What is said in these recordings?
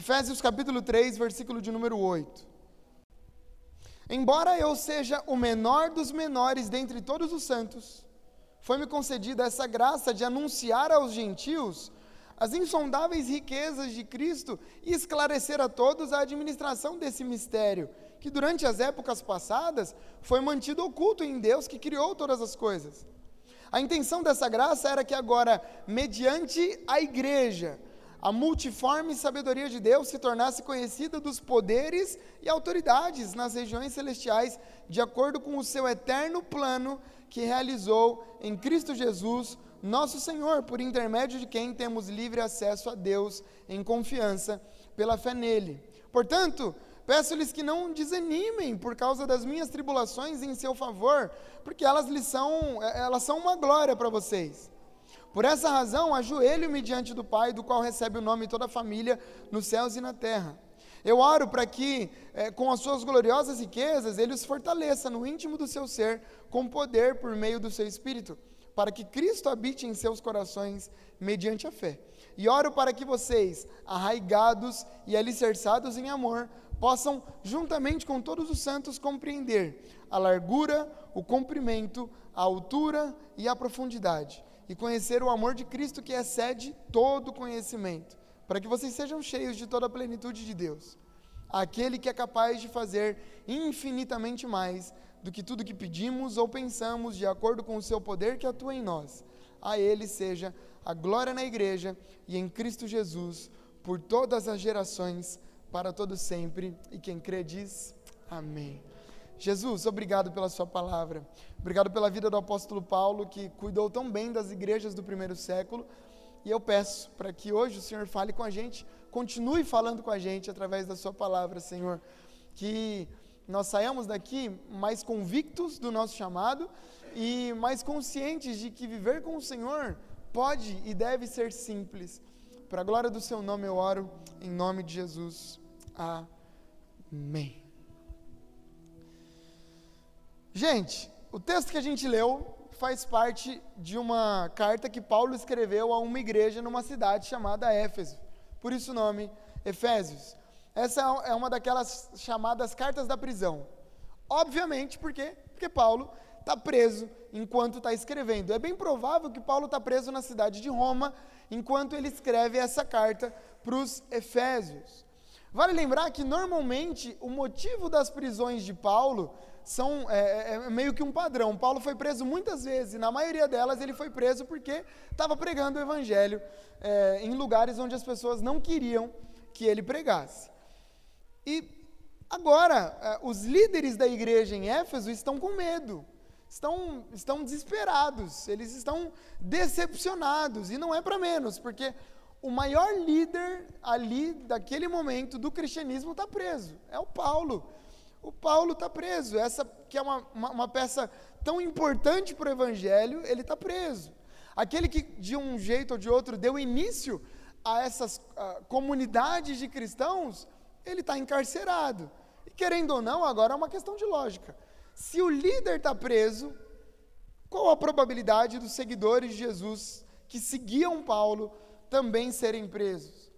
Efésios capítulo 3, versículo de número 8. Embora eu seja o menor dos menores dentre todos os santos, foi-me concedida essa graça de anunciar aos gentios as insondáveis riquezas de Cristo e esclarecer a todos a administração desse mistério, que durante as épocas passadas foi mantido oculto em Deus que criou todas as coisas. A intenção dessa graça era que agora, mediante a igreja, a multiforme sabedoria de Deus se tornasse conhecida dos poderes e autoridades nas regiões celestiais, de acordo com o seu eterno plano que realizou em Cristo Jesus, nosso Senhor, por intermédio de quem temos livre acesso a Deus em confiança pela fé nele. Portanto, peço-lhes que não desanimem por causa das minhas tribulações em seu favor, porque elas lhes são, elas são uma glória para vocês. Por essa razão, ajoelho-me diante do Pai, do qual recebe o nome toda a família nos céus e na terra. Eu oro para que, eh, com as suas gloriosas riquezas, Ele os fortaleça no íntimo do seu ser, com poder por meio do seu Espírito, para que Cristo habite em seus corações mediante a fé. E oro para que vocês, arraigados e alicerçados em amor, possam, juntamente com todos os santos, compreender a largura, o comprimento, a altura e a profundidade e conhecer o amor de Cristo que excede todo conhecimento, para que vocês sejam cheios de toda a plenitude de Deus. Aquele que é capaz de fazer infinitamente mais do que tudo que pedimos ou pensamos, de acordo com o seu poder que atua em nós. A Ele seja a glória na Igreja e em Cristo Jesus, por todas as gerações, para todo sempre. E quem crê diz: Amém. Jesus, obrigado pela Sua palavra. Obrigado pela vida do apóstolo Paulo, que cuidou tão bem das igrejas do primeiro século. E eu peço para que hoje o Senhor fale com a gente, continue falando com a gente através da Sua palavra, Senhor. Que nós saiamos daqui mais convictos do nosso chamado e mais conscientes de que viver com o Senhor pode e deve ser simples. Para a glória do Seu nome eu oro, em nome de Jesus. Amém. Gente, o texto que a gente leu faz parte de uma carta que Paulo escreveu a uma igreja numa cidade chamada Éfeso. Por isso o nome Efésios. Essa é uma daquelas chamadas cartas da prisão. Obviamente, por quê? Porque Paulo está preso enquanto está escrevendo. É bem provável que Paulo está preso na cidade de Roma enquanto ele escreve essa carta para os Efésios. Vale lembrar que normalmente o motivo das prisões de Paulo são é, é, é, meio que um padrão. Paulo foi preso muitas vezes, e na maioria delas ele foi preso porque estava pregando o evangelho é, em lugares onde as pessoas não queriam que ele pregasse. E agora, é, os líderes da igreja em Éfeso estão com medo, estão, estão desesperados, eles estão decepcionados, e não é para menos, porque o maior líder ali daquele momento do cristianismo está preso, é o Paulo o Paulo está preso. Essa que é uma, uma, uma peça tão importante para o Evangelho, ele está preso. Aquele que, de um jeito ou de outro, deu início a essas uh, comunidades de cristãos, ele está encarcerado. E querendo ou não, agora é uma questão de lógica. Se o líder está preso, qual a probabilidade dos seguidores de Jesus que seguiam Paulo também serem presos?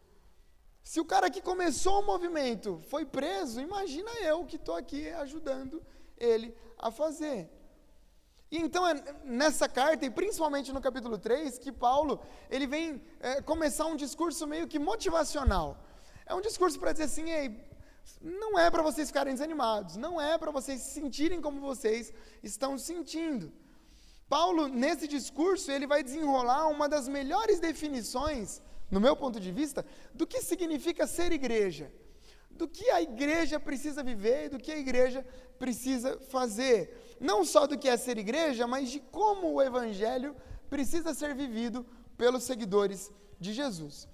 Se o cara que começou o movimento foi preso, imagina eu que estou aqui ajudando ele a fazer. E então é nessa carta, e principalmente no capítulo 3, que Paulo ele vem é, começar um discurso meio que motivacional. É um discurso para dizer assim, Ei, não é para vocês ficarem desanimados, não é para vocês se sentirem como vocês estão se sentindo. Paulo, nesse discurso, ele vai desenrolar uma das melhores definições no meu ponto de vista, do que significa ser igreja, do que a igreja precisa viver, do que a igreja precisa fazer. Não só do que é ser igreja, mas de como o evangelho precisa ser vivido pelos seguidores de Jesus.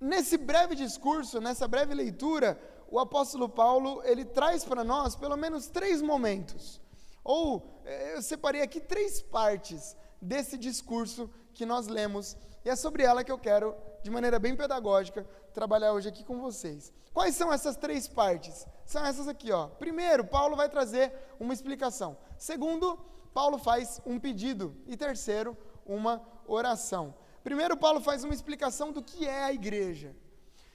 Nesse breve discurso, nessa breve leitura, o apóstolo Paulo, ele traz para nós pelo menos três momentos. Ou eh, eu separei aqui três partes desse discurso que nós lemos, e é sobre ela que eu quero de maneira bem pedagógica, trabalhar hoje aqui com vocês. Quais são essas três partes? São essas aqui, ó. Primeiro, Paulo vai trazer uma explicação. Segundo, Paulo faz um pedido. E terceiro, uma oração. Primeiro, Paulo faz uma explicação do que é a igreja.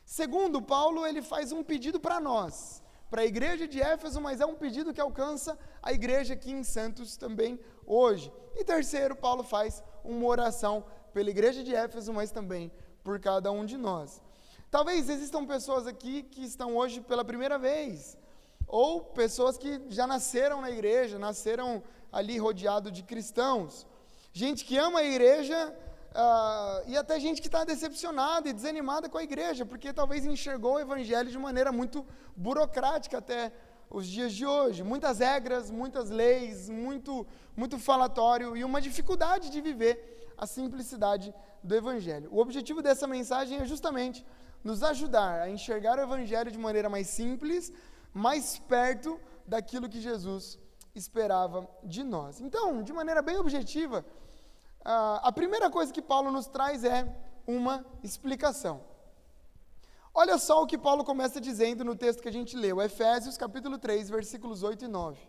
Segundo, Paulo ele faz um pedido para nós, para a igreja de Éfeso, mas é um pedido que alcança a igreja aqui em Santos também hoje. E terceiro, Paulo faz uma oração pela igreja de Éfeso, mas também por cada um de nós. Talvez existam pessoas aqui que estão hoje pela primeira vez, ou pessoas que já nasceram na igreja, nasceram ali rodeado de cristãos. Gente que ama a igreja uh, e até gente que está decepcionada e desanimada com a igreja, porque talvez enxergou o evangelho de maneira muito burocrática até os dias de hoje. Muitas regras, muitas leis, muito, muito falatório e uma dificuldade de viver a simplicidade do evangelho. O objetivo dessa mensagem é justamente nos ajudar a enxergar o Evangelho de maneira mais simples, mais perto daquilo que Jesus esperava de nós. Então, de maneira bem objetiva, a primeira coisa que Paulo nos traz é uma explicação. Olha só o que Paulo começa dizendo no texto que a gente leu, Efésios capítulo 3, versículos 8 e 9.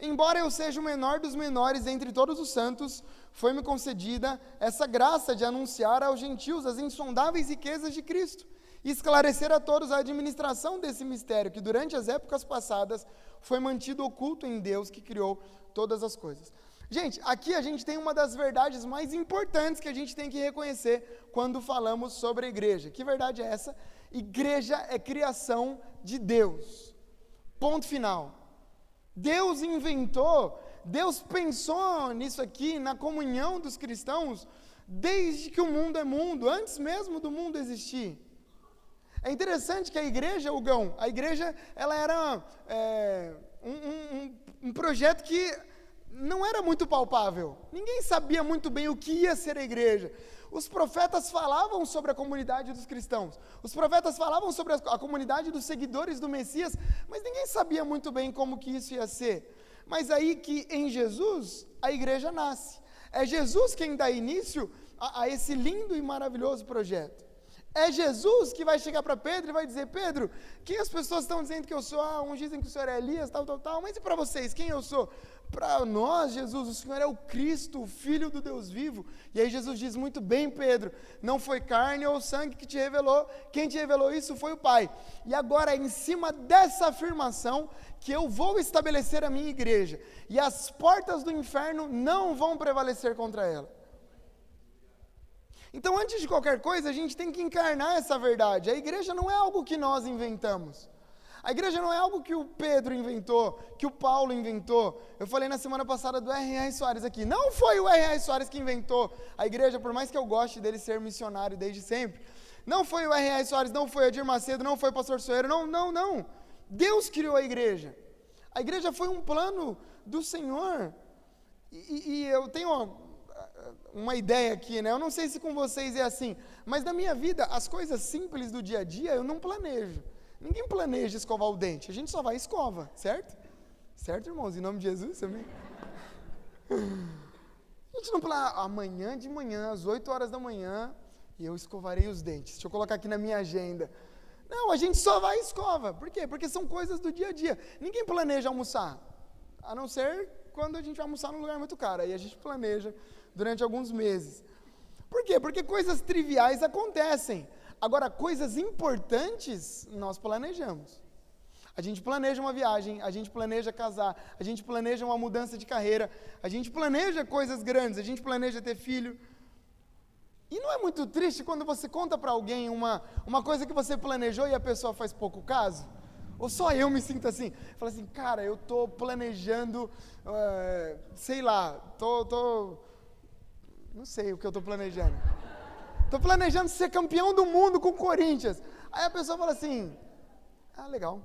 Embora eu seja o menor dos menores entre todos os santos, foi-me concedida essa graça de anunciar aos gentios as insondáveis riquezas de Cristo e esclarecer a todos a administração desse mistério que durante as épocas passadas foi mantido oculto em Deus que criou todas as coisas. Gente, aqui a gente tem uma das verdades mais importantes que a gente tem que reconhecer quando falamos sobre a igreja. Que verdade é essa? Igreja é criação de Deus. Ponto final. Deus inventou, Deus pensou nisso aqui, na comunhão dos cristãos, desde que o mundo é mundo, antes mesmo do mundo existir. É interessante que a igreja, o Gão, a igreja, ela era é, um, um, um projeto que não era muito palpável. Ninguém sabia muito bem o que ia ser a igreja. Os profetas falavam sobre a comunidade dos cristãos. Os profetas falavam sobre a comunidade dos seguidores do Messias, mas ninguém sabia muito bem como que isso ia ser. Mas aí que em Jesus a igreja nasce. É Jesus quem dá início a, a esse lindo e maravilhoso projeto. É Jesus que vai chegar para Pedro e vai dizer: Pedro, quem as pessoas estão dizendo que eu sou? Ah, uns dizem que o senhor é Elias, tal, tal, tal. Mas e para vocês, quem eu sou? Para nós, Jesus, o Senhor é o Cristo, o Filho do Deus vivo. E aí Jesus diz muito bem, Pedro: não foi carne ou sangue que te revelou, quem te revelou isso foi o Pai. E agora em cima dessa afirmação que eu vou estabelecer a minha igreja, e as portas do inferno não vão prevalecer contra ela. Então, antes de qualquer coisa, a gente tem que encarnar essa verdade. A igreja não é algo que nós inventamos. A igreja não é algo que o Pedro inventou, que o Paulo inventou. Eu falei na semana passada do R.R. Soares aqui. Não foi o R.R. Soares que inventou a igreja, por mais que eu goste dele ser missionário desde sempre. Não foi o R.R. Soares, não foi o Edir Macedo, não foi o pastor Soeiro, não, não, não. Deus criou a igreja. A igreja foi um plano do Senhor. E, e eu tenho uma, ideia aqui, né? Eu não sei se com vocês é assim, mas na minha vida, as coisas simples do dia a dia eu não planejo. Ninguém planeja escovar o dente, a gente só vai e escova, certo? Certo, irmãos? Em nome de Jesus também. A gente não planeja, amanhã de manhã, às 8 horas da manhã, eu escovarei os dentes. Deixa eu colocar aqui na minha agenda. Não, a gente só vai e escova. Por quê? Porque são coisas do dia a dia. Ninguém planeja almoçar, a não ser quando a gente vai almoçar num lugar muito caro. Aí a gente planeja durante alguns meses. Por quê? Porque coisas triviais acontecem. Agora, coisas importantes nós planejamos. A gente planeja uma viagem, a gente planeja casar, a gente planeja uma mudança de carreira, a gente planeja coisas grandes, a gente planeja ter filho. E não é muito triste quando você conta para alguém uma, uma coisa que você planejou e a pessoa faz pouco caso? Ou só eu me sinto assim? Fala assim, cara, eu estou planejando, uh, sei lá, tô, tô, não sei o que eu estou planejando. Estou planejando ser campeão do mundo com o Corinthians. Aí a pessoa fala assim: Ah, legal.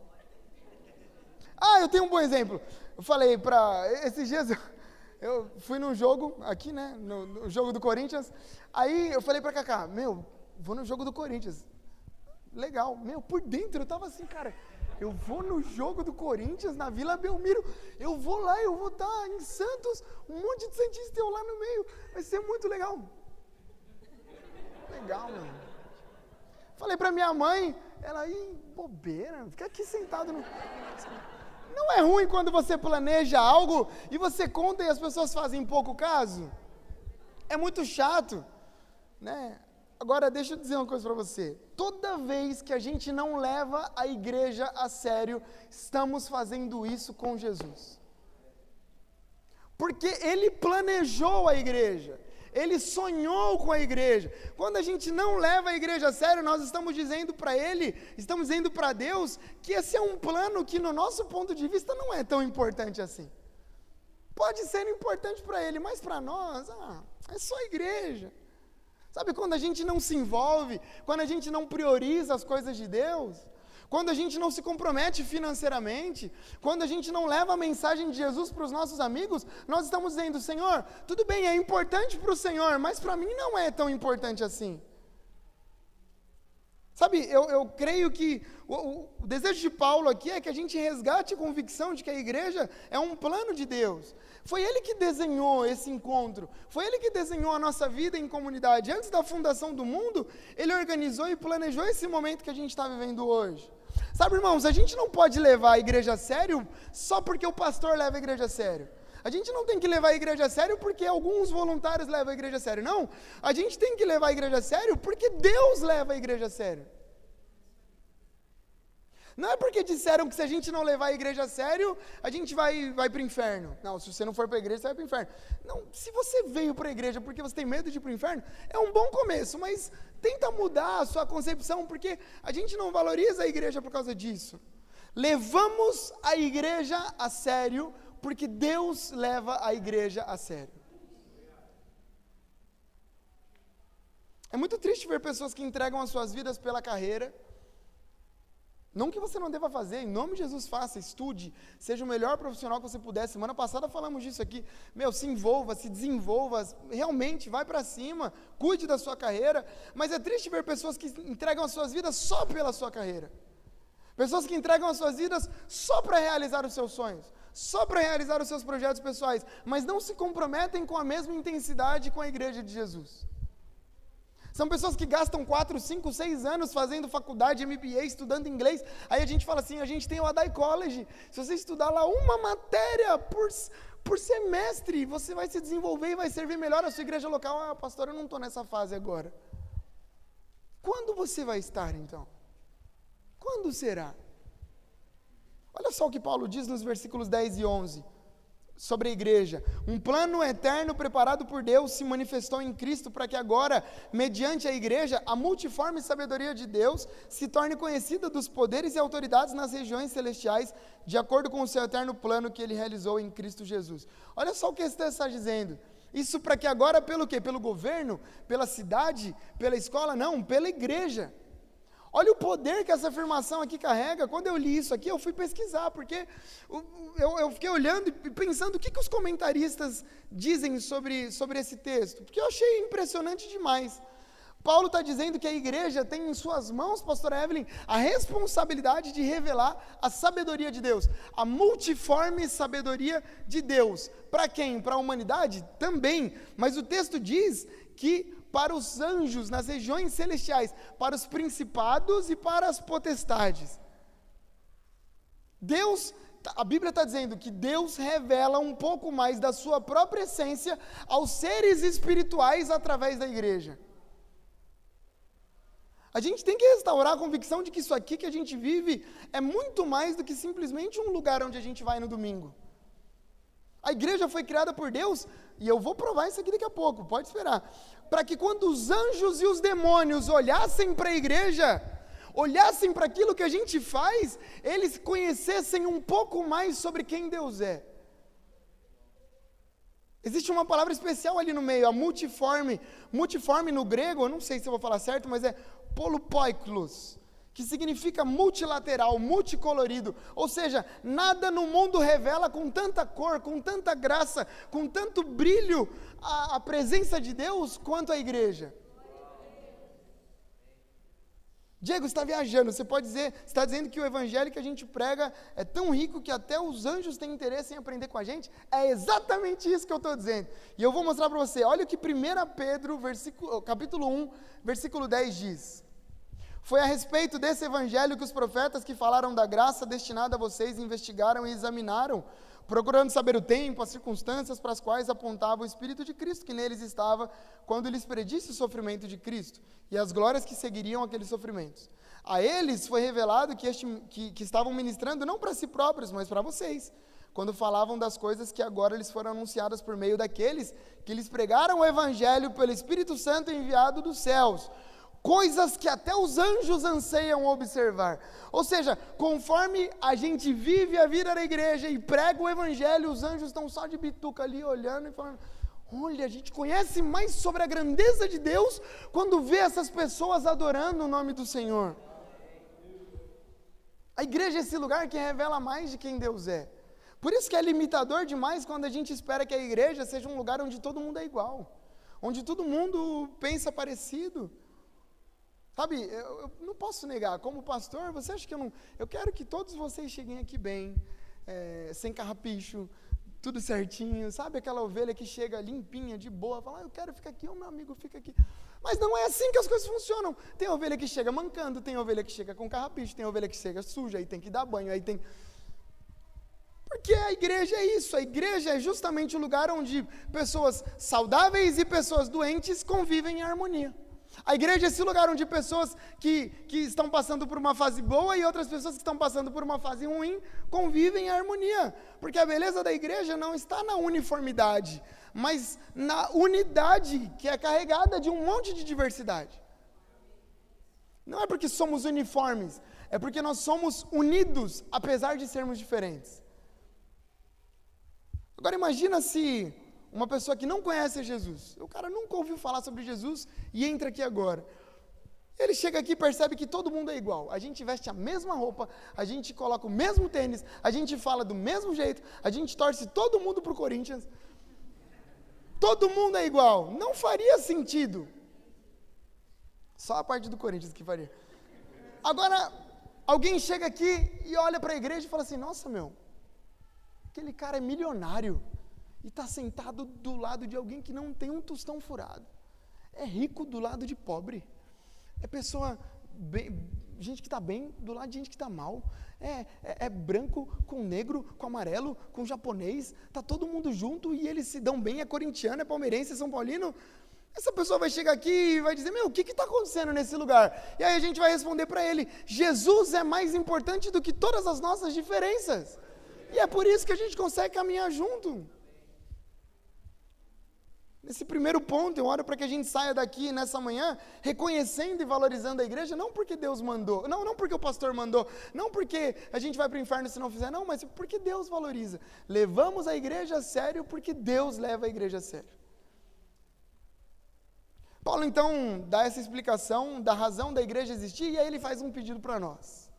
Ah, eu tenho um bom exemplo. Eu falei para. Esses dias eu, eu, fui num jogo aqui, né? No, no jogo do Corinthians. Aí eu falei para Kaká: Meu, vou no jogo do Corinthians. Legal. Meu, por dentro eu tava assim, cara. Eu vou no jogo do Corinthians, na Vila Belmiro. Eu vou lá, eu vou estar em Santos. Um monte de Santista eu lá no meio. Vai ser muito legal legal, mano. Falei pra minha mãe, ela, aí, bobeira, fica aqui sentado no. Não é ruim quando você planeja algo e você conta e as pessoas fazem pouco caso? É muito chato, né? Agora, deixa eu dizer uma coisa para você. Toda vez que a gente não leva a igreja a sério, estamos fazendo isso com Jesus. Porque ele planejou a igreja, ele sonhou com a igreja. Quando a gente não leva a igreja a sério, nós estamos dizendo para ele, estamos dizendo para Deus, que esse é um plano que, no nosso ponto de vista, não é tão importante assim. Pode ser importante para ele, mas para nós, ah, é só a igreja. Sabe quando a gente não se envolve, quando a gente não prioriza as coisas de Deus? quando a gente não se compromete financeiramente, quando a gente não leva a mensagem de Jesus para os nossos amigos, nós estamos dizendo: Senhor, tudo bem, é importante para o Senhor, mas para mim não é tão importante assim. Sabe, eu, eu creio que o, o, desejo de Paulo aqui é que a gente resgate a convicção de que a igreja é um plano de Deus. Foi ele que desenhou esse encontro, foi ele que desenhou a nossa vida em comunidade. Antes da fundação do mundo, ele organizou e planejou esse momento que a gente está vivendo hoje. Sabe, irmãos, a gente não pode levar a igreja a sério só porque o pastor leva a igreja a sério. A gente não tem que levar a igreja a sério porque alguns voluntários levam a igreja a sério. Não. A gente tem que levar a igreja a sério porque Deus leva a igreja a sério. Não é porque disseram que se a gente não levar a igreja a sério, a gente vai, vai para o inferno. Não, se você não for para a igreja, você vai para o inferno. Não, se você veio para a igreja porque você tem medo de ir para o inferno, é um bom começo, mas tenta mudar a sua concepção, porque a gente não valoriza a igreja por causa disso. Levamos a igreja a sério porque Deus leva a igreja a sério. É muito triste ver pessoas que entregam as suas vidas pela carreira não que você não deva fazer, em nome de Jesus faça, estude, seja o melhor profissional que você puder. Semana passada falamos disso aqui. Meu, se envolva, se desenvolva, realmente vai para cima, cuide da sua carreira. Mas é triste ver pessoas que entregam as suas vidas só pela sua carreira. Pessoas que entregam as suas vidas só para realizar os seus sonhos, só para realizar os seus projetos pessoais, mas não se comprometem com a mesma intensidade com a igreja de Jesus. São pessoas que gastam 4, 5, 6 anos fazendo faculdade, MBA, estudando inglês. Aí a gente fala assim: a gente tem o Adai College. Se você estudar lá uma matéria por, por semestre, você vai se desenvolver e vai servir melhor a sua igreja local. Ah, pastor, eu não estou nessa fase agora. Quando você vai estar então? Quando será? Olha só o que Paulo diz nos versículos 10 e 11 sobre a igreja. Um plano eterno preparado por Deus se manifestou em Cristo para que agora, mediante a igreja, a multiforme sabedoria de Deus se torne conhecida dos poderes e autoridades nas regiões celestiais, de acordo com o seu eterno plano que ele realizou em Cristo Jesus. Olha só o que esse está dizendo. Isso para que agora, pelo quê? Pelo governo? Pela cidade? Pela escola? Não, pela igreja. Olha o poder que essa afirmação aqui carrega. Quando eu li isso aqui, eu fui pesquisar, porque eu, eu fiquei olhando e pensando o que, que os comentaristas dizem sobre, sobre esse texto, porque eu achei impressionante demais. Paulo está dizendo que a igreja tem em suas mãos, pastor Evelyn, a responsabilidade de revelar a sabedoria de Deus, a multiforme sabedoria de Deus. Para quem? Para a humanidade? Também. Mas o texto diz que para os anjos nas regiões celestiais, para os principados e para as potestades. Deus, a Bíblia está dizendo que Deus revela um pouco mais da sua própria essência aos seres espirituais através da igreja. A gente tem que restaurar a convicção de que isso aqui que a gente vive é muito mais do que simplesmente um lugar onde a gente vai no domingo. A igreja foi criada por Deus, e eu vou provar isso aqui daqui a pouco, pode esperar para que quando os anjos e os demônios olhassem para a igreja, olhassem para aquilo que a gente faz, eles conhecessem um pouco mais sobre quem Deus é. Existe uma palavra especial ali no meio, a multiforme. Multiforme no grego, eu não sei se eu vou falar certo, mas é polupoiklos que significa multilateral, multicolorido. Ou seja, nada no mundo revela com tanta cor, com tanta graça, com tanto brilho a, a presença de Deus quanto a igreja. Diego está viajando, você pode dizer, está dizendo que o evangelho que a gente prega é tão rico que até os anjos têm interesse em aprender com a gente? É exatamente isso que eu estou dizendo. E eu vou mostrar para você. Olha o que 1 Pedro, capítulo 1, versículo 10 diz. Foi a respeito desse evangelho que os profetas que falaram da graça destinada a vocês investigaram e examinaram, procurando saber o tempo, as circunstâncias para as quais apontava o Espírito de Cristo que neles estava quando lhes predisse o sofrimento de Cristo e as glórias que seguiriam aqueles sofrimentos. A eles foi revelado que, este, que, que estavam ministrando não para si próprios, mas para vocês, quando falavam das coisas que agora lhes foram anunciadas por meio daqueles que lhes pregaram o Evangelho pelo Espírito Santo enviado dos céus coisas que até os anjos anseiam observar. Ou seja, conforme a gente vive a vida da igreja e prega o evangelho, os anjos estão só de bituca ali olhando e falando: Olha, a gente conhece mais sobre a grandeza de Deus quando vê essas pessoas adorando o nome do Senhor. A igreja é esse lugar que revela mais de quem Deus é. Por isso que é limitador demais quando a gente espera que a igreja seja um lugar onde todo mundo é igual, onde todo mundo pensa parecido. Sabe, eu, eu, não posso negar, como pastor, você acha que eu não. Eu quero que todos vocês cheguem aqui bem, é, sem carrapicho, tudo certinho, sabe? Aquela ovelha que chega limpinha, de boa, fala, ah, eu quero ficar aqui, o meu amigo fica aqui. Mas não é assim que as coisas funcionam. Tem ovelha que chega mancando, tem ovelha que chega com carrapicho, tem ovelha que chega suja, aí tem que dar banho, aí tem. Porque a igreja é isso, a igreja é justamente o lugar onde pessoas saudáveis e pessoas doentes convivem em harmonia. A igreja é esse lugar onde pessoas que, que estão passando por uma fase boa e outras pessoas que estão passando por uma fase ruim convivem em harmonia. Porque a beleza da igreja não está na uniformidade, mas na unidade que é carregada de um monte de diversidade. Não é porque somos uniformes, é porque nós somos unidos, apesar de sermos diferentes. Agora imagina se uma pessoa que não conhece Jesus, o cara nunca ouviu falar sobre Jesus e entra aqui agora. Ele chega aqui e percebe que todo mundo é igual. A gente veste a mesma roupa, a gente coloca o mesmo tênis, a gente fala do mesmo jeito, a gente torce todo mundo para o Corinthians. Todo mundo é igual. Não faria sentido. Só a parte do Corinthians que faria. Agora, alguém chega aqui e olha para a igreja e fala assim: Nossa, meu, aquele cara é milionário e está sentado do lado de alguém que não tem um tostão furado. É rico do lado de pobre. É pessoa bem, gente que está bem do lado de gente que está mal. É, é, é, branco com negro, com amarelo, com japonês. Está todo mundo junto e eles se dão bem. É corintiano, é palmeirense, é São Paulino. Essa pessoa vai chegar aqui e vai dizer: Meu, o que está acontecendo nesse lugar? E aí a gente vai responder para ele: Jesus é mais importante do que todas as nossas diferenças. E é por isso que a gente consegue caminhar junto. Nesse primeiro ponto, eu oro para que a gente saia daqui nessa manhã reconhecendo e valorizando a igreja, não porque Deus mandou, não, não porque o pastor mandou, não porque a gente vai para o inferno se não fizer, não, mas porque Deus valoriza. Levamos a igreja a sério porque Deus leva a igreja a sério. Paulo então dá essa explicação da razão da igreja existir e aí ele faz um pedido para nós.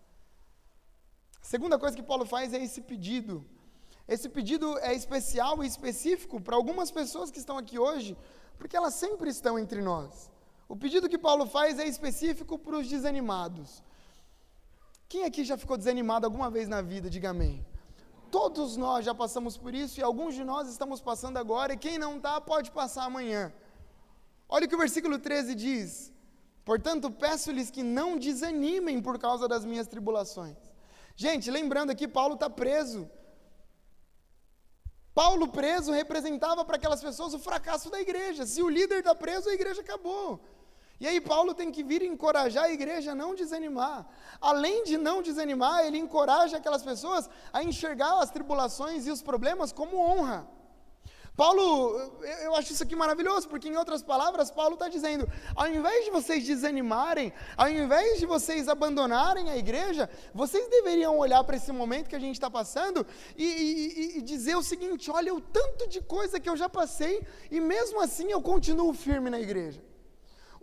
A segunda coisa que Paulo faz é esse pedido esse pedido é especial e específico para algumas pessoas que estão aqui hoje, porque elas sempre estão entre nós. O pedido que Paulo faz é específico para os desanimados. Quem aqui já ficou desanimado alguma vez na vida? Diga amém. Todos nós já passamos por isso e alguns de nós estamos passando agora, e quem não está pode passar amanhã. Olha o que o versículo 13 diz: Portanto, peço-lhes que não desanimem por causa das minhas tribulações. Gente, lembrando aqui, Paulo está preso. Paulo preso representava para aquelas pessoas o fracasso da igreja. Se o líder está preso, a igreja acabou. E aí Paulo tem que vir encorajar a igreja a não desanimar. Além de não desanimar, ele encoraja aquelas pessoas a enxergar as tribulações e os problemas como honra. Paulo, eu acho isso aqui maravilhoso, porque em outras palavras, Paulo está dizendo: ao invés de vocês desanimarem, ao invés de vocês abandonarem a igreja, vocês deveriam olhar para esse momento que a gente está passando e, e, e dizer o seguinte: olha o tanto de coisa que eu já passei, e mesmo assim eu continuo firme na igreja.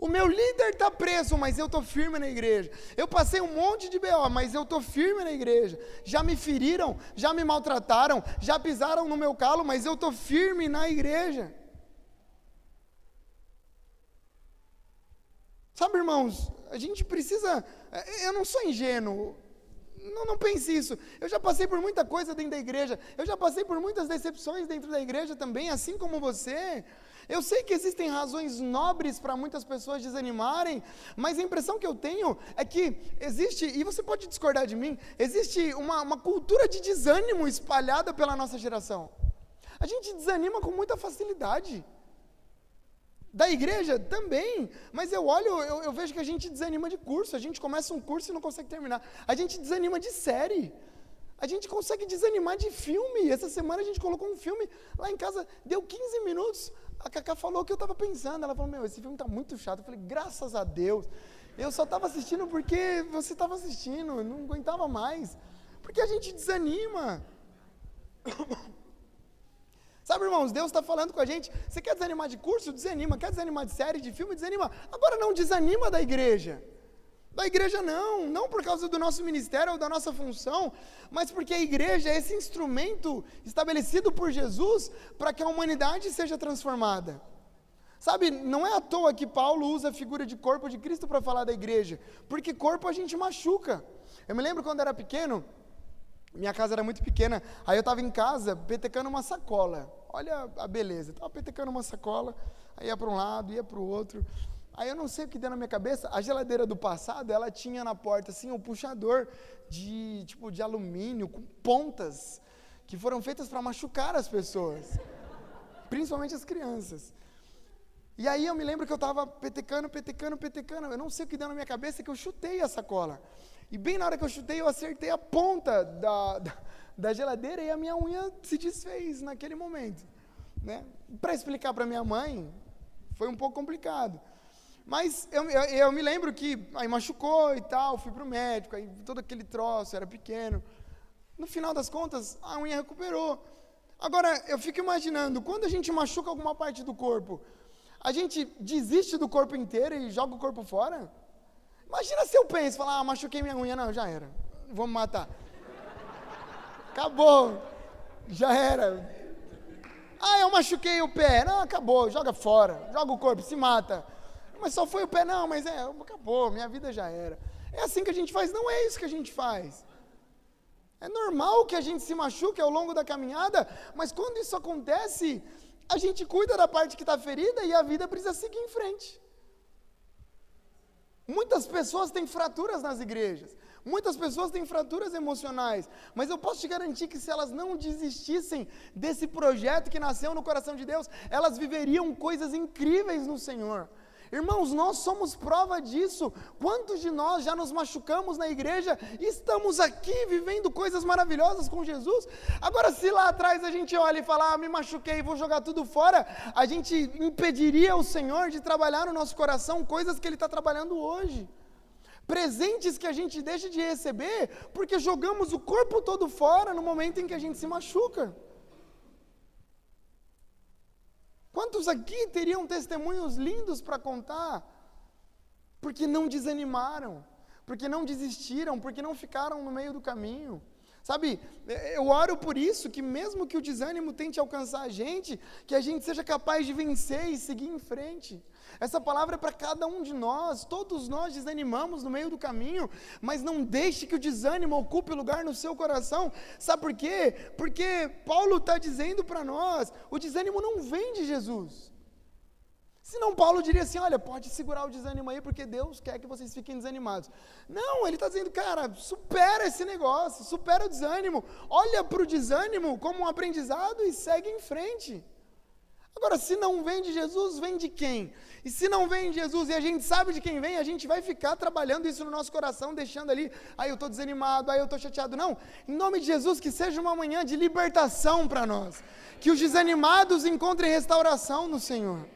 O meu líder está preso, mas eu estou firme na igreja. Eu passei um monte de BO, mas eu estou firme na igreja. Já me feriram, já me maltrataram, já pisaram no meu calo, mas eu estou firme na igreja. Sabe, irmãos, a gente precisa. Eu não sou ingênuo. Não, não pense isso. Eu já passei por muita coisa dentro da igreja. Eu já passei por muitas decepções dentro da igreja também, assim como você. Eu sei que existem razões nobres para muitas pessoas desanimarem, mas a impressão que eu tenho é que existe, e você pode discordar de mim, existe uma, uma cultura de desânimo espalhada pela nossa geração. A gente desanima com muita facilidade. Da igreja também, mas eu olho, eu, eu, vejo que a gente desanima de curso, a gente começa um curso e não consegue terminar. A gente desanima de série. A gente consegue desanimar de filme. Essa semana a gente colocou um filme lá em casa, deu 15 minutos. A Cacá falou o que eu estava pensando. Ela falou: Meu, esse filme está muito chato. Eu falei: Graças a Deus. Eu só estava assistindo porque você estava assistindo, não aguentava mais. Porque a gente desanima. Sabe, irmãos, Deus está falando com a gente. Você quer desanimar de curso? Desanima. Quer desanimar de série, de filme? Desanima. Agora não desanima da igreja. Da igreja não, não por causa do nosso ministério ou da nossa função, mas porque a igreja é esse instrumento estabelecido por Jesus para que a humanidade seja transformada. Sabe, não é à toa que Paulo usa a figura de corpo de Cristo para falar da igreja, porque corpo a gente machuca. Eu me lembro quando era pequeno, minha casa era muito pequena, aí eu estava em casa petecando uma sacola. Olha a beleza, estava petecando uma sacola, aí ia para um lado, ia para o outro. Aí eu não sei o que deu na minha cabeça, a geladeira do passado, ela tinha na porta assim um puxador de tipo de alumínio com pontas que foram feitas para machucar as pessoas, principalmente as crianças. E aí eu me lembro que eu estava petecando, petecando, petecando, eu não sei o que deu na minha cabeça que eu chutei a sacola. E bem na hora que eu chutei, eu acertei a ponta da, da, da geladeira e a minha unha se desfez naquele momento. Né? Para explicar para minha mãe, foi um pouco complicado. Mas eu, eu, eu, me lembro que aí machucou e tal, fui para o médico, aí todo aquele troço, era pequeno. No final das contas, a unha recuperou. Agora, eu fico imaginando, quando a gente machuca alguma parte do corpo, a gente desiste do corpo inteiro e joga o corpo fora? Imagina se eu penso, falar, ah, machuquei minha unha, não, já era, vou me matar. Acabou, já era. Ah, eu machuquei o pé, não, acabou, joga fora, joga o corpo, se mata. Mas só foi o pé, não, mas é, acabou, minha vida já era. É assim que a gente faz, não é isso que a gente faz. É normal que a gente se machuque ao longo da caminhada, mas quando isso acontece, a gente cuida da parte que está ferida e a vida precisa seguir em frente. Muitas pessoas têm fraturas nas igrejas, muitas pessoas têm fraturas emocionais, mas eu posso te garantir que se elas não desistissem desse projeto que nasceu no coração de Deus, elas viveriam coisas incríveis no Senhor. Irmãos, nós somos prova disso. Quantos de nós já nos machucamos na igreja e estamos aqui vivendo coisas maravilhosas com Jesus? Agora, se lá atrás a gente olha e fala, ah, me machuquei, vou jogar tudo fora, a gente impediria o Senhor de trabalhar no nosso coração coisas que Ele está trabalhando hoje presentes que a gente deixa de receber porque jogamos o corpo todo fora no momento em que a gente se machuca. Quantos aqui teriam testemunhos lindos para contar? Porque não desanimaram, porque não desistiram, porque não ficaram no meio do caminho. Sabe, eu oro por isso, que mesmo que o desânimo tente alcançar a gente, que a gente seja capaz de vencer e seguir em frente. Essa palavra é para cada um de nós, todos nós desanimamos no meio do caminho, mas não deixe que o desânimo ocupe lugar no seu coração. Sabe por quê? Porque Paulo está dizendo para nós: o desânimo não vem de Jesus. Senão Paulo diria assim: olha, pode segurar o desânimo aí, porque Deus quer que vocês fiquem desanimados. Não, ele está dizendo, cara, supera esse negócio, supera o desânimo, olha para o desânimo como um aprendizado e segue em frente. Agora, se não vem de Jesus, vem de quem? E se não vem de Jesus e a gente sabe de quem vem, a gente vai ficar trabalhando isso no nosso coração, deixando ali, aí eu estou desanimado, aí eu estou chateado. Não, em nome de Jesus, que seja uma manhã de libertação para nós. Que os desanimados encontrem restauração no Senhor.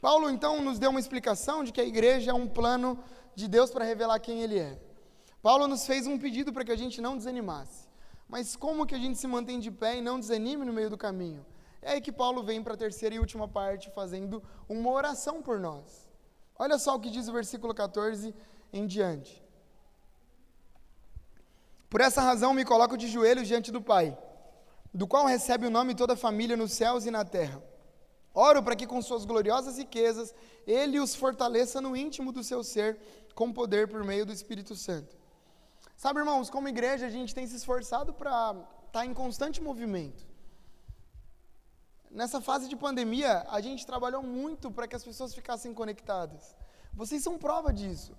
Paulo então nos deu uma explicação de que a igreja é um plano de Deus para revelar quem Ele é. Paulo nos fez um pedido para que a gente não desanimasse. Mas como que a gente se mantém de pé e não desanime no meio do caminho? É aí que Paulo vem para a terceira e última parte, fazendo uma oração por nós. Olha só o que diz o versículo 14 em diante. Por essa razão me coloco de joelhos diante do Pai, do qual recebe o nome toda a família nos céus e na terra Oro para que com suas gloriosas riquezas ele os fortaleça no íntimo do seu ser com poder por meio do Espírito Santo. Sabe, irmãos, como igreja a gente tem se esforçado para estar tá em constante movimento. Nessa fase de pandemia, a gente trabalhou muito para que as pessoas ficassem conectadas. Vocês são prova disso.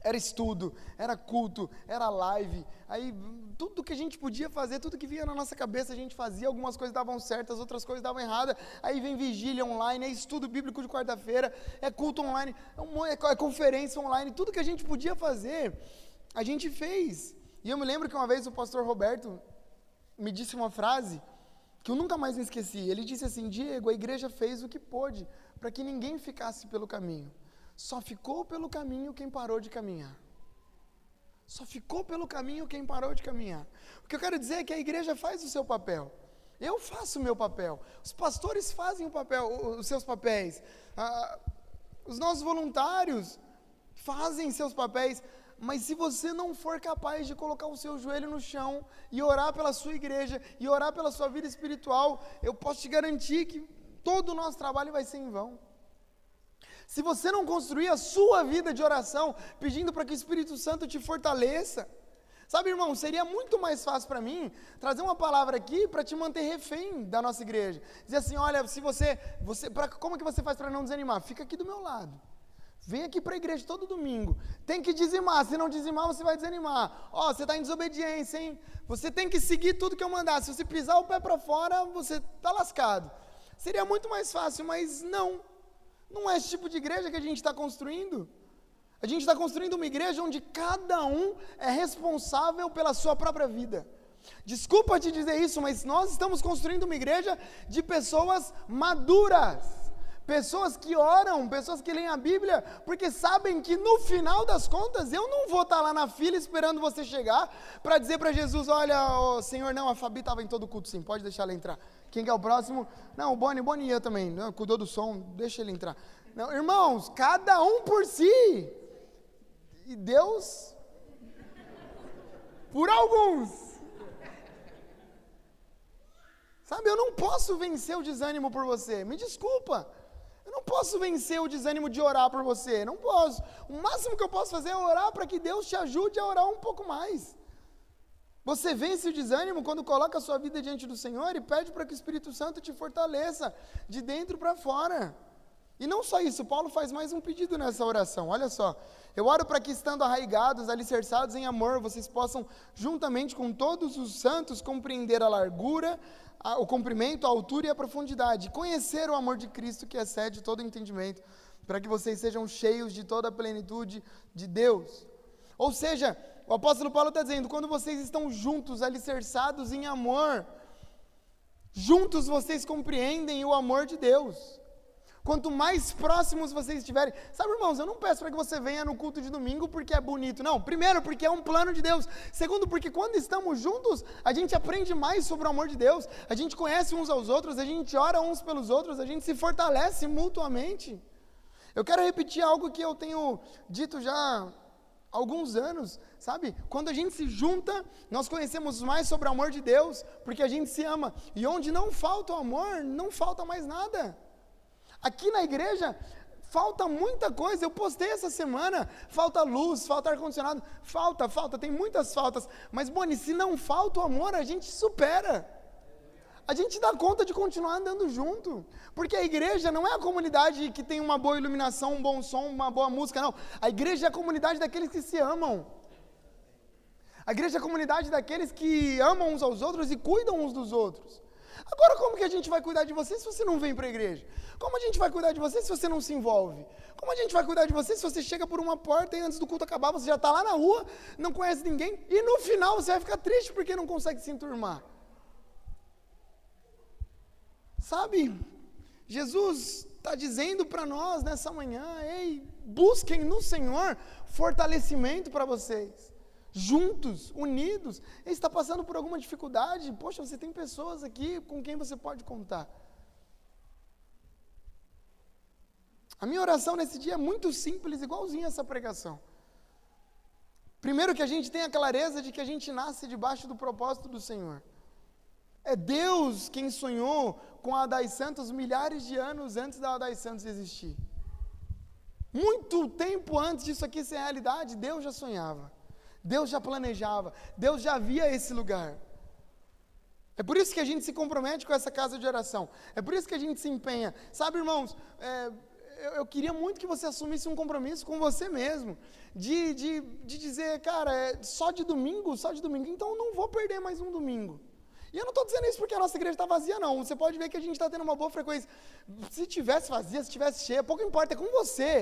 Era estudo, era culto, era live. Aí tudo que a gente podia fazer, tudo que vinha na nossa cabeça a gente fazia. Algumas coisas davam certas, outras coisas davam errada. Aí vem vigília online, é estudo bíblico de quarta-feira, é culto online, é, é, é conferência online. Tudo que a gente podia fazer, a gente fez. E eu me lembro que uma vez o pastor Roberto me disse uma frase que eu nunca mais me esqueci. Ele disse assim: Diego, a igreja fez o que pôde para que ninguém ficasse pelo caminho. Só ficou pelo caminho quem parou de caminhar. Só ficou pelo caminho quem parou de caminhar. O que eu quero dizer é que a igreja faz o seu papel. Eu faço o meu papel. Os pastores fazem o papel, os seus papéis. Ah, os nossos voluntários fazem seus papéis. Mas se você não for capaz de colocar o seu joelho no chão e orar pela sua igreja e orar pela sua vida espiritual, eu posso te garantir que todo o nosso trabalho vai ser em vão. Se você não construir a sua vida de oração, pedindo para que o Espírito Santo te fortaleça, sabe, irmão, seria muito mais fácil para mim trazer uma palavra aqui para te manter refém da nossa igreja. Dizer assim, olha, se você, você pra, como que você faz para não desanimar? Fica aqui do meu lado. Vem aqui para a igreja todo domingo. Tem que dizimar. Se não dizimar, você vai desanimar. Ó, oh, você está em desobediência, hein? Você tem que seguir tudo que eu mandar. Se você pisar o pé para fora, você está lascado. Seria muito mais fácil, mas não. Não é esse tipo de igreja que a gente está construindo. A gente está construindo uma igreja onde cada um é responsável pela sua própria vida. Desculpa te dizer isso, mas nós estamos construindo uma igreja de pessoas maduras. Pessoas que oram, pessoas que leem a Bíblia, porque sabem que no final das contas eu não vou estar tá lá na fila esperando você chegar para dizer para Jesus: Olha, oh, Senhor, não, a Fabi estava em todo culto, sim, pode deixar ela entrar. Quem que é o próximo? Não, o Boni, Boni ia também. Não, cuidou do som, deixa ele entrar. Não, irmãos, cada um por si. E Deus por alguns. Sabe, eu não posso vencer o desânimo por você. Me desculpa. Eu não posso vencer o desânimo de orar por você. Não posso. O máximo que eu posso fazer é orar para que Deus te ajude a orar um pouco mais. Você vence o desânimo quando coloca a sua vida diante do Senhor e pede para que o Espírito Santo te fortaleça de dentro para fora. E não só isso, Paulo faz mais um pedido nessa oração. Olha só. Eu oro para que, estando arraigados, alicerçados em amor, vocês possam, juntamente com todos os santos, compreender a largura, a, o comprimento, a altura e a profundidade, conhecer o amor de Cristo que excede todo entendimento, para que vocês sejam cheios de toda a plenitude de Deus. Ou seja, o apóstolo Paulo está dizendo: quando vocês estão juntos, alicerçados em amor, juntos vocês compreendem o amor de Deus. Quanto mais próximos vocês estiverem. Sabe, irmãos, eu não peço para que você venha no culto de domingo porque é bonito. Não. Primeiro, porque é um plano de Deus. Segundo, porque quando estamos juntos, a gente aprende mais sobre o amor de Deus. A gente conhece uns aos outros, a gente ora uns pelos outros, a gente se fortalece mutuamente. Eu quero repetir algo que eu tenho dito já alguns anos, sabe? Quando a gente se junta, nós conhecemos mais sobre o amor de Deus, porque a gente se ama. E onde não falta o amor, não falta mais nada. Aqui na igreja, falta muita coisa. Eu postei essa semana, falta luz, falta ar-condicionado, falta, falta, tem muitas faltas. Mas, Boni, se não falta o amor, a gente supera a gente dá conta de continuar andando junto. Porque a igreja não é a comunidade que tem uma boa iluminação, um bom som, uma boa música, não. A igreja é a comunidade daqueles que se amam. A igreja é a comunidade daqueles que amam uns aos outros e cuidam uns dos outros. Agora, como que a gente vai cuidar de você se você não vem para a igreja? Como a gente vai cuidar de você se você não se envolve? Como a gente vai cuidar de você se você chega por uma porta e antes do culto acabar você já está lá na rua, não conhece ninguém e no final você vai ficar triste porque não consegue se enturmar? Sabe, Jesus está dizendo para nós nessa manhã: ei, busquem no Senhor fortalecimento para vocês. Juntos, unidos. Ele está passando por alguma dificuldade. Poxa, você tem pessoas aqui com quem você pode contar. A minha oração nesse dia é muito simples, igualzinha essa pregação. Primeiro, que a gente tenha clareza de que a gente nasce debaixo do propósito do Senhor. É Deus quem sonhou com a Adai Santos milhares de anos antes da Adai Santos existir. Muito tempo antes disso aqui ser realidade, Deus já sonhava. Deus já planejava. Deus já via esse lugar. É por isso que a gente se compromete com essa casa de oração. É por isso que a gente se empenha. Sabe, irmãos, é, eu, eu, queria muito que você assumisse um compromisso com você mesmo. De, de, de dizer, cara, é só de domingo, só de domingo, então eu não vou perder mais um domingo. E eu não estou dizendo isso porque a nossa igreja está vazia, não. Você pode ver que a gente está tendo uma boa frequência. Se tivesse vazia, se tivesse cheia, pouco importa, é com você.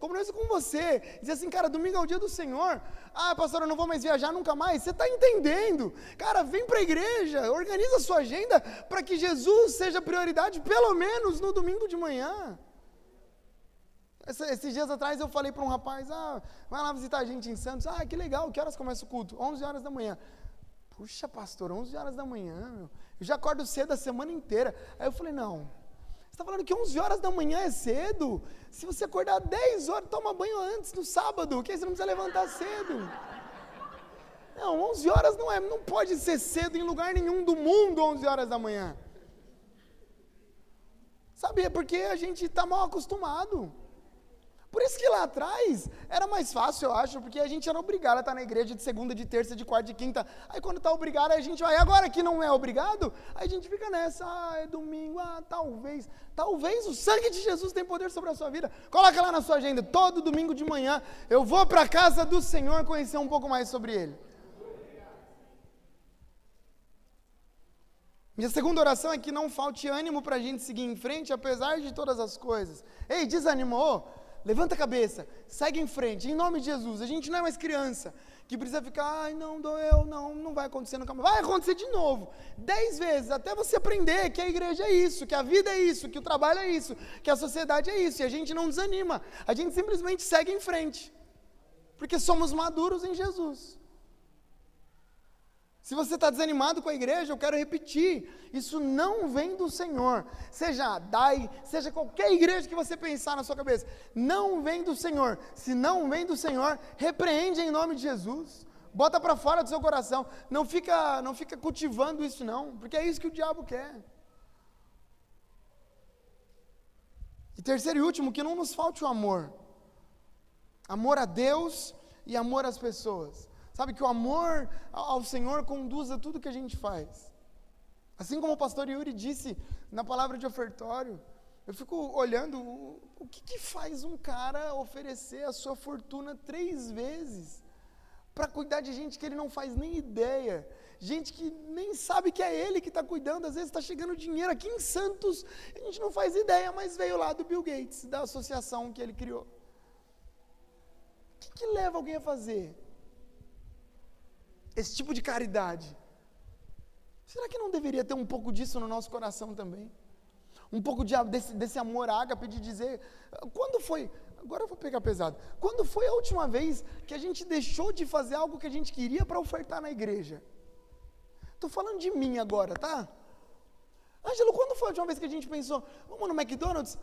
Compromisso com você. Dizer assim, cara, domingo é o dia do Senhor. Ah, pastor, eu não vou mais viajar nunca mais. Você está entendendo. Cara, vem para a igreja, organiza a sua agenda para que Jesus seja prioridade, pelo menos no domingo de manhã. Esses dias atrás eu falei para um rapaz, ah, vai lá visitar a gente em Santos. Ah, que legal, que horas começa o culto? 11 horas da manhã. Puxa, pastor, 11 horas da manhã, meu. Eu já acordo cedo a semana inteira. Aí eu falei, não. Você está falando que 11 horas da manhã é cedo? Se você acordar 10 horas, toma banho antes, no sábado, que aí você não precisa levantar cedo. Não, 11 horas não é, não pode ser cedo em lugar nenhum do mundo 11 horas da manhã. Sabe, é porque a gente está mal acostumado. Por isso que lá atrás era mais fácil, eu acho, porque a gente era obrigado a estar na igreja de segunda, de terça, de quarta, de quinta. Aí quando está obrigado, a gente vai. Agora que não é obrigado, a gente fica nessa. Ah, é domingo, ah, talvez. Talvez o sangue de Jesus tem poder sobre a sua vida. Coloca lá na sua agenda, todo domingo de manhã eu vou para a casa do Senhor conhecer um pouco mais sobre Ele. Minha segunda oração é que não falte ânimo para a gente seguir em frente, apesar de todas as coisas. Ei, desanimou? Levanta a cabeça, segue em frente, em nome de Jesus. A gente não é mais criança que precisa ficar, ai, não, doeu, não, não vai acontecer nunca mais. Vai acontecer de novo, dez vezes, até você aprender que a igreja é isso, que a vida é isso, que o trabalho é isso, que a sociedade é isso. E a gente não desanima, a gente simplesmente segue em frente, porque somos maduros em Jesus. Se você está desanimado com a igreja, eu quero repetir: isso não vem do Senhor. Seja a DAI, seja qualquer igreja que você pensar na sua cabeça, não vem do Senhor. Se não vem do Senhor, repreende em nome de Jesus. Bota para fora do seu coração. Não fica, não fica cultivando isso não, porque é isso que o diabo quer. E terceiro e último, que não nos falte o amor. Amor a Deus e amor às pessoas. Sabe que o amor ao Senhor conduz a tudo que a gente faz. Assim como o pastor Yuri disse na palavra de ofertório, eu fico olhando o, o que, que faz um cara oferecer a sua fortuna três vezes para cuidar de gente que ele não faz nem ideia, gente que nem sabe que é ele que está cuidando, às vezes está chegando dinheiro aqui em Santos, a gente não faz ideia, mas veio lá do Bill Gates, da associação que ele criou. O que, que leva alguém a fazer? Esse tipo de caridade. Será que não deveria ter um pouco disso no nosso coração também? Um pouco de, desse, desse amor ágape de dizer, quando foi, agora eu vou pegar pesado, quando foi a última vez que a gente deixou de fazer algo que a gente queria para ofertar na igreja? Estou falando de mim agora, tá? Ângelo, quando foi a última vez que a gente pensou, vamos no McDonald's?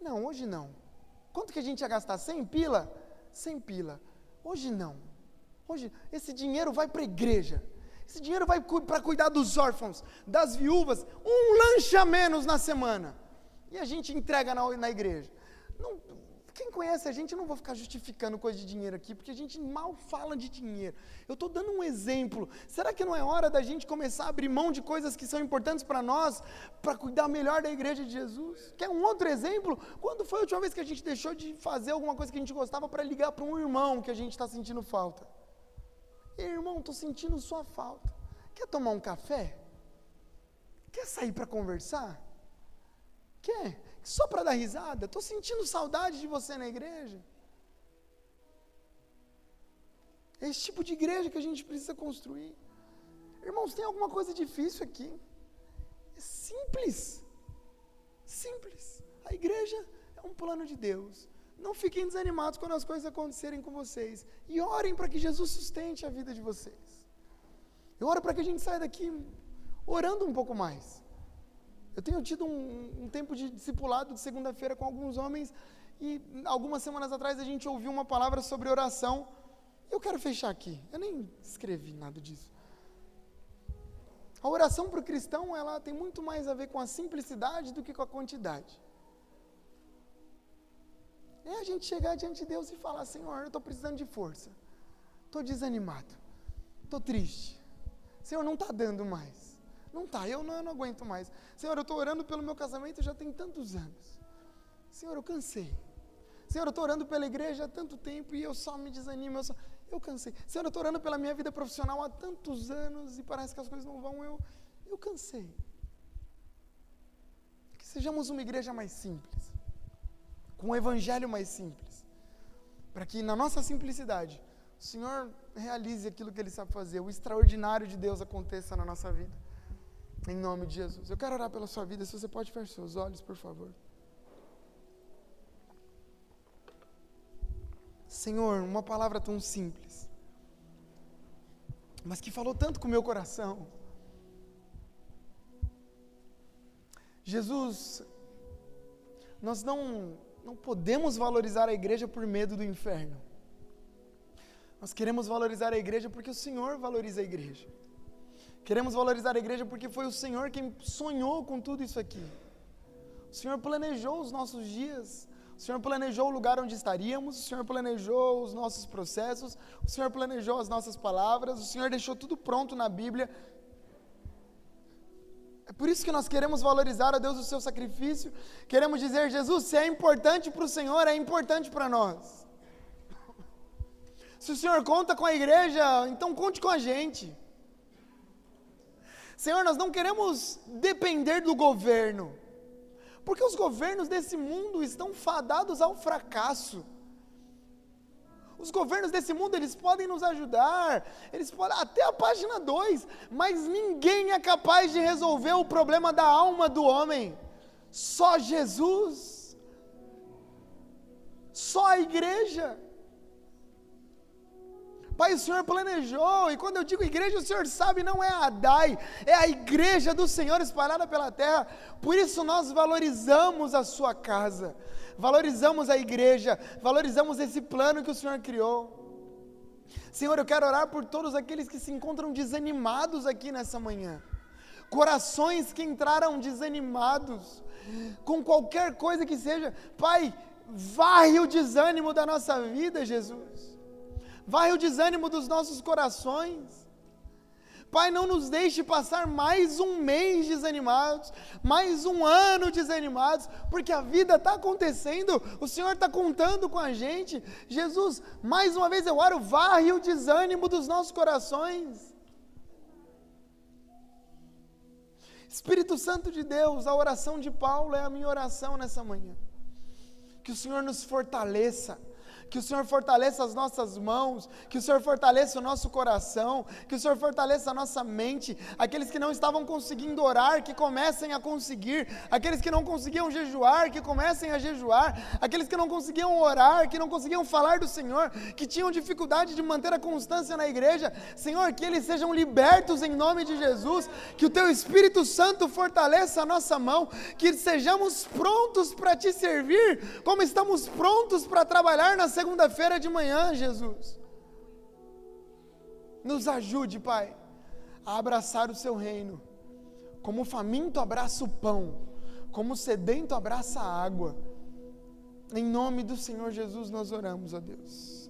Não, hoje não. Quanto que a gente ia gastar? 100 pila? 100 pila. Hoje não. Hoje, esse dinheiro vai para a igreja. Esse dinheiro vai para cuidar dos órfãos, das viúvas. Um lanche a menos na semana. E a gente entrega na, na igreja. Não, quem conhece a gente, eu não vou ficar justificando coisa de dinheiro aqui, porque a gente mal fala de dinheiro. Eu estou dando um exemplo. Será que não é hora da gente começar a abrir mão de coisas que são importantes para nós, para cuidar melhor da igreja de Jesus? Quer um outro exemplo? Quando foi a última vez que a gente deixou de fazer alguma coisa que a gente gostava para ligar para um irmão que a gente está sentindo falta? Irmão, estou sentindo sua falta. Quer tomar um café? Quer sair para conversar? Quer? Só para dar risada? Estou sentindo saudade de você na igreja. É esse tipo de igreja que a gente precisa construir. Irmãos, tem alguma coisa difícil aqui? É simples. Simples. A igreja é um plano de Deus. Não fiquem desanimados quando as coisas acontecerem com vocês. E orem para que Jesus sustente a vida de vocês. Eu oro para que a gente saia daqui orando um pouco mais. Eu tenho tido um, um tempo de discipulado de segunda-feira com alguns homens e algumas semanas atrás a gente ouviu uma palavra sobre oração. Eu quero fechar aqui. Eu nem escrevi nada disso. A oração para o cristão, ela tem muito mais a ver com a simplicidade do que com a quantidade. É a gente chegar diante de Deus e falar: Senhor, eu estou precisando de força, estou desanimado, estou triste. Senhor, não está dando mais. Não está, eu não, eu não aguento mais. Senhor, eu estou orando pelo meu casamento já tem tantos anos. Senhor, eu cansei. Senhor, eu estou orando pela igreja há tanto tempo e eu só me desanimo, eu, só, eu cansei. Senhor, eu estou orando pela minha vida profissional há tantos anos e parece que as coisas não vão, eu, eu cansei. Que sejamos uma igreja mais simples, com um evangelho mais simples, para que na nossa simplicidade o Senhor realize aquilo que Ele sabe fazer, o extraordinário de Deus aconteça na nossa vida. Em nome de Jesus. Eu quero orar pela sua vida. Se você pode fechar seus olhos, por favor. Senhor, uma palavra tão simples, mas que falou tanto com o meu coração. Jesus, nós não, não podemos valorizar a igreja por medo do inferno. Nós queremos valorizar a igreja porque o Senhor valoriza a igreja. Queremos valorizar a igreja porque foi o Senhor quem sonhou com tudo isso aqui. O Senhor planejou os nossos dias, o Senhor planejou o lugar onde estaríamos, o Senhor planejou os nossos processos, o Senhor planejou as nossas palavras, o Senhor deixou tudo pronto na Bíblia. É por isso que nós queremos valorizar a Deus o seu sacrifício, queremos dizer, Jesus, se é importante para o Senhor, é importante para nós. Se o Senhor conta com a igreja, então conte com a gente. Senhor, nós não queremos depender do governo. Porque os governos desse mundo estão fadados ao fracasso. Os governos desse mundo, eles podem nos ajudar, eles podem, até a página 2, mas ninguém é capaz de resolver o problema da alma do homem. Só Jesus. Só a igreja. Pai, o Senhor planejou, e quando eu digo igreja, o Senhor sabe, não é a Adai, é a igreja do Senhor espalhada pela terra. Por isso nós valorizamos a sua casa, valorizamos a igreja, valorizamos esse plano que o Senhor criou. Senhor, eu quero orar por todos aqueles que se encontram desanimados aqui nessa manhã. Corações que entraram desanimados com qualquer coisa que seja. Pai, varre o desânimo da nossa vida, Jesus vai o desânimo dos nossos corações. Pai, não nos deixe passar mais um mês desanimados, mais um ano desanimados, porque a vida está acontecendo, o Senhor está contando com a gente. Jesus, mais uma vez eu oro, varre o desânimo dos nossos corações. Espírito Santo de Deus, a oração de Paulo é a minha oração nessa manhã. Que o Senhor nos fortaleça que o Senhor fortaleça as nossas mãos, que o Senhor fortaleça o nosso coração, que o Senhor fortaleça a nossa mente. Aqueles que não estavam conseguindo orar, que comecem a conseguir. Aqueles que não conseguiam jejuar, que comecem a jejuar. Aqueles que não conseguiam orar, que não conseguiam falar do Senhor, que tinham dificuldade de manter a constância na igreja. Senhor, que eles sejam libertos em nome de Jesus. Que o Teu Espírito Santo fortaleça a nossa mão. Que sejamos prontos para Te servir, como estamos prontos para trabalhar na segunda-feira de manhã, Jesus. Nos ajude, Pai, a abraçar o Seu reino, como o faminto abraça o pão, como o sedento abraça a água. Em nome do Senhor Jesus nós oramos a Deus.